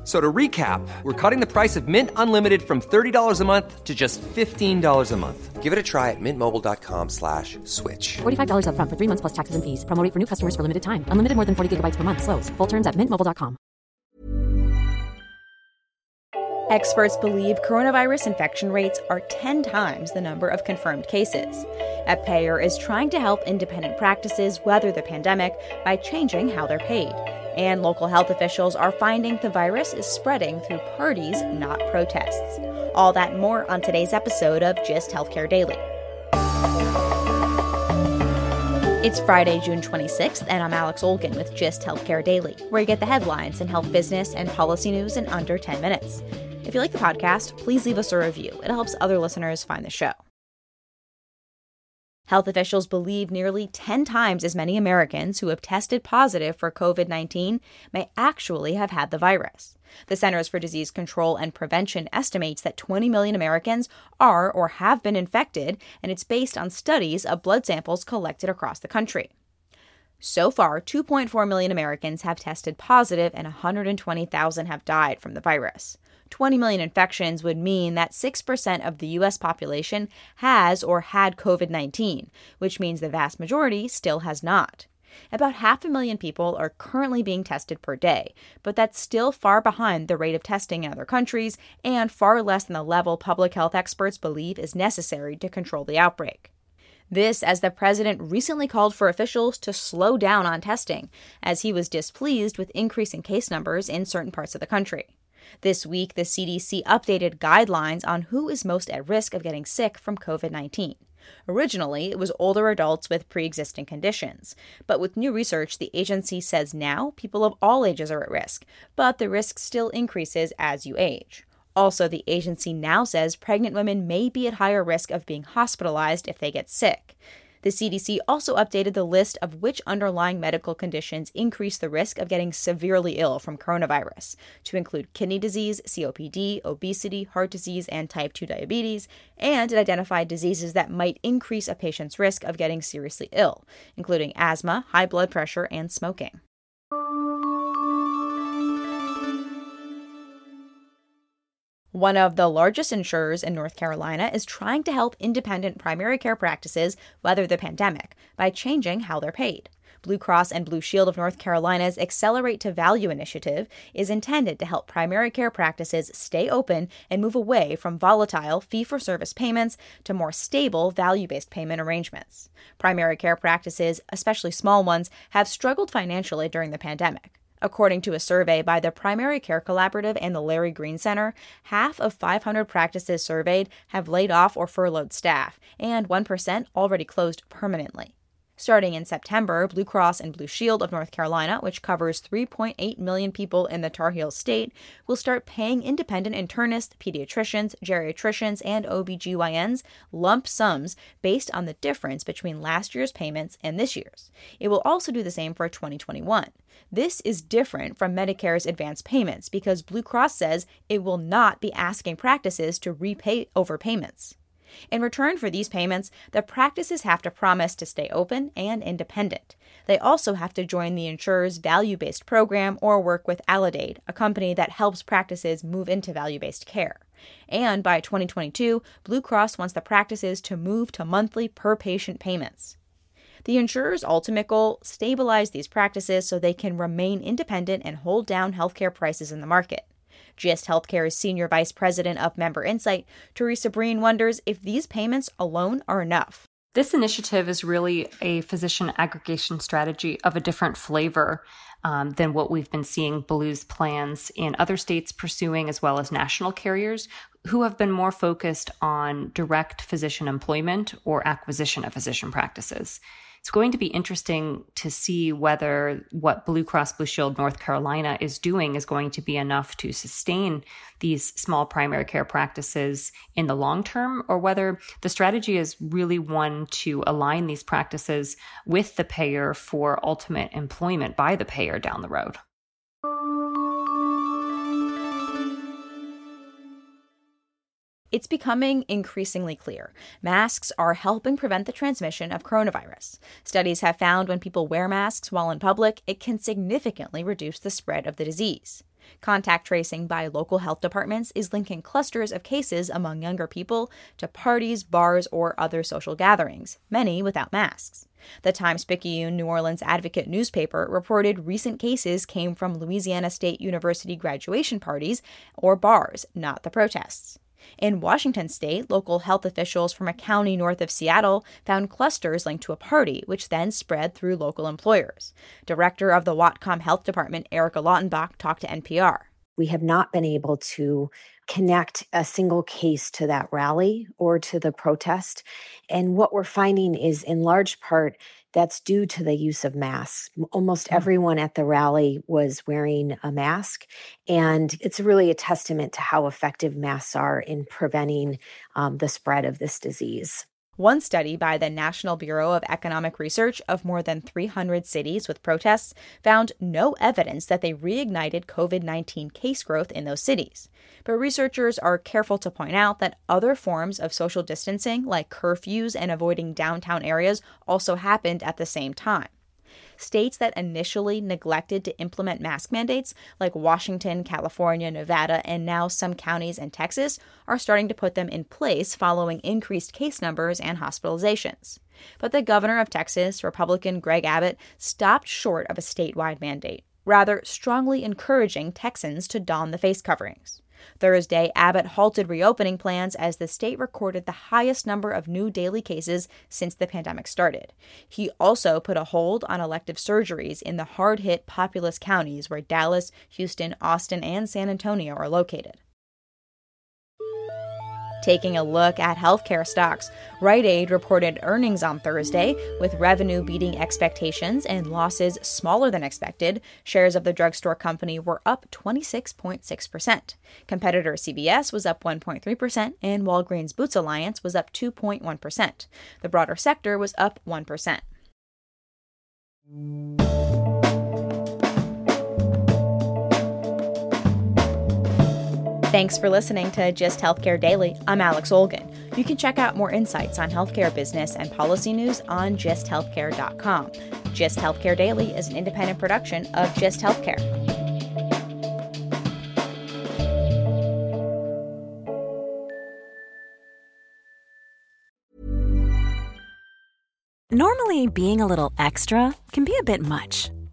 F- So to recap, we're cutting the price of Mint Unlimited from $30 a month to just $15 a month. Give it a try at mintmobile.com slash switch. $45 upfront for three months plus taxes and fees. Promo for new customers for limited time. Unlimited more than 40 gigabytes per month. Slows. Full terms at mintmobile.com. Experts believe coronavirus infection rates are 10 times the number of confirmed cases. AppPayer is trying to help independent practices weather the pandemic by changing how they're paid. And local health officials are finding the virus is spreading through parties, not protests. All that and more on today's episode of Gist Healthcare Daily. It's Friday, June 26th, and I'm Alex Olgin with Gist Healthcare Daily, where you get the headlines in health business and policy news in under 10 minutes. If you like the podcast, please leave us a review. It helps other listeners find the show. Health officials believe nearly 10 times as many Americans who have tested positive for COVID 19 may actually have had the virus. The Centers for Disease Control and Prevention estimates that 20 million Americans are or have been infected, and it's based on studies of blood samples collected across the country. So far, 2.4 million Americans have tested positive and 120,000 have died from the virus. 20 million infections would mean that 6% of the US population has or had COVID 19, which means the vast majority still has not. About half a million people are currently being tested per day, but that's still far behind the rate of testing in other countries and far less than the level public health experts believe is necessary to control the outbreak. This, as the president recently called for officials to slow down on testing, as he was displeased with increasing case numbers in certain parts of the country. This week, the CDC updated guidelines on who is most at risk of getting sick from COVID 19. Originally, it was older adults with pre existing conditions, but with new research, the agency says now people of all ages are at risk, but the risk still increases as you age. Also, the agency now says pregnant women may be at higher risk of being hospitalized if they get sick. The CDC also updated the list of which underlying medical conditions increase the risk of getting severely ill from coronavirus, to include kidney disease, COPD, obesity, heart disease, and type 2 diabetes, and it identified diseases that might increase a patient's risk of getting seriously ill, including asthma, high blood pressure, and smoking. One of the largest insurers in North Carolina is trying to help independent primary care practices weather the pandemic by changing how they're paid. Blue Cross and Blue Shield of North Carolina's Accelerate to Value initiative is intended to help primary care practices stay open and move away from volatile fee for service payments to more stable value based payment arrangements. Primary care practices, especially small ones, have struggled financially during the pandemic. According to a survey by the Primary Care Collaborative and the Larry Green Center, half of 500 practices surveyed have laid off or furloughed staff, and 1% already closed permanently. Starting in September, Blue Cross and Blue Shield of North Carolina, which covers 3.8 million people in the Tar Heel state, will start paying independent internists, pediatricians, geriatricians, and OBGYNs lump sums based on the difference between last year's payments and this year's. It will also do the same for 2021. This is different from Medicare's advance payments because Blue Cross says it will not be asking practices to repay overpayments. In return for these payments, the practices have to promise to stay open and independent. They also have to join the insurer's value based program or work with Aledade, a company that helps practices move into value based care. And by 2022, Blue Cross wants the practices to move to monthly per patient payments. The insurer's ultimate goal stabilize these practices so they can remain independent and hold down healthcare prices in the market. GIST Healthcare's Senior Vice President of Member Insight, Teresa Breen, wonders if these payments alone are enough. This initiative is really a physician aggregation strategy of a different flavor um, than what we've been seeing Blue's plans in other states pursuing, as well as national carriers who have been more focused on direct physician employment or acquisition of physician practices it's going to be interesting to see whether what Blue Cross Blue Shield North Carolina is doing is going to be enough to sustain these small primary care practices in the long term, or whether the strategy is really one to align these practices with the payer for ultimate employment by the payer down the road. It's becoming increasingly clear. Masks are helping prevent the transmission of coronavirus. Studies have found when people wear masks while in public, it can significantly reduce the spread of the disease. Contact tracing by local health departments is linking clusters of cases among younger people to parties, bars, or other social gatherings, many without masks. The Times Picayune New Orleans Advocate newspaper reported recent cases came from Louisiana State University graduation parties or bars, not the protests. In Washington state, local health officials from a county north of Seattle found clusters linked to a party, which then spread through local employers. Director of the Whatcom Health Department, Erika Lautenbach, talked to NPR. We have not been able to connect a single case to that rally or to the protest. And what we're finding is, in large part, that's due to the use of masks. Almost mm. everyone at the rally was wearing a mask. And it's really a testament to how effective masks are in preventing um, the spread of this disease. One study by the National Bureau of Economic Research of more than 300 cities with protests found no evidence that they reignited COVID 19 case growth in those cities. But researchers are careful to point out that other forms of social distancing, like curfews and avoiding downtown areas, also happened at the same time states that initially neglected to implement mask mandates, like Washington, California, Nevada, and now some counties in Texas, are starting to put them in place following increased case numbers and hospitalizations. But the governor of Texas, Republican Greg Abbott, stopped short of a statewide mandate, rather strongly encouraging Texans to don the face coverings. Thursday, Abbott halted reopening plans as the state recorded the highest number of new daily cases since the pandemic started. He also put a hold on elective surgeries in the hard hit populous counties where Dallas, Houston, Austin, and San Antonio are located. Taking a look at healthcare stocks, Rite Aid reported earnings on Thursday, with revenue beating expectations and losses smaller than expected. Shares of the drugstore company were up 26.6%. Competitor CVS was up 1.3%, and Walgreens Boots Alliance was up 2.1%. The broader sector was up 1%. Thanks for listening to Gist Healthcare Daily. I'm Alex Olgin. You can check out more insights on healthcare business and policy news on gisthealthcare.com. Gist Healthcare Daily is an independent production of Gist Healthcare. Normally, being a little extra can be a bit much,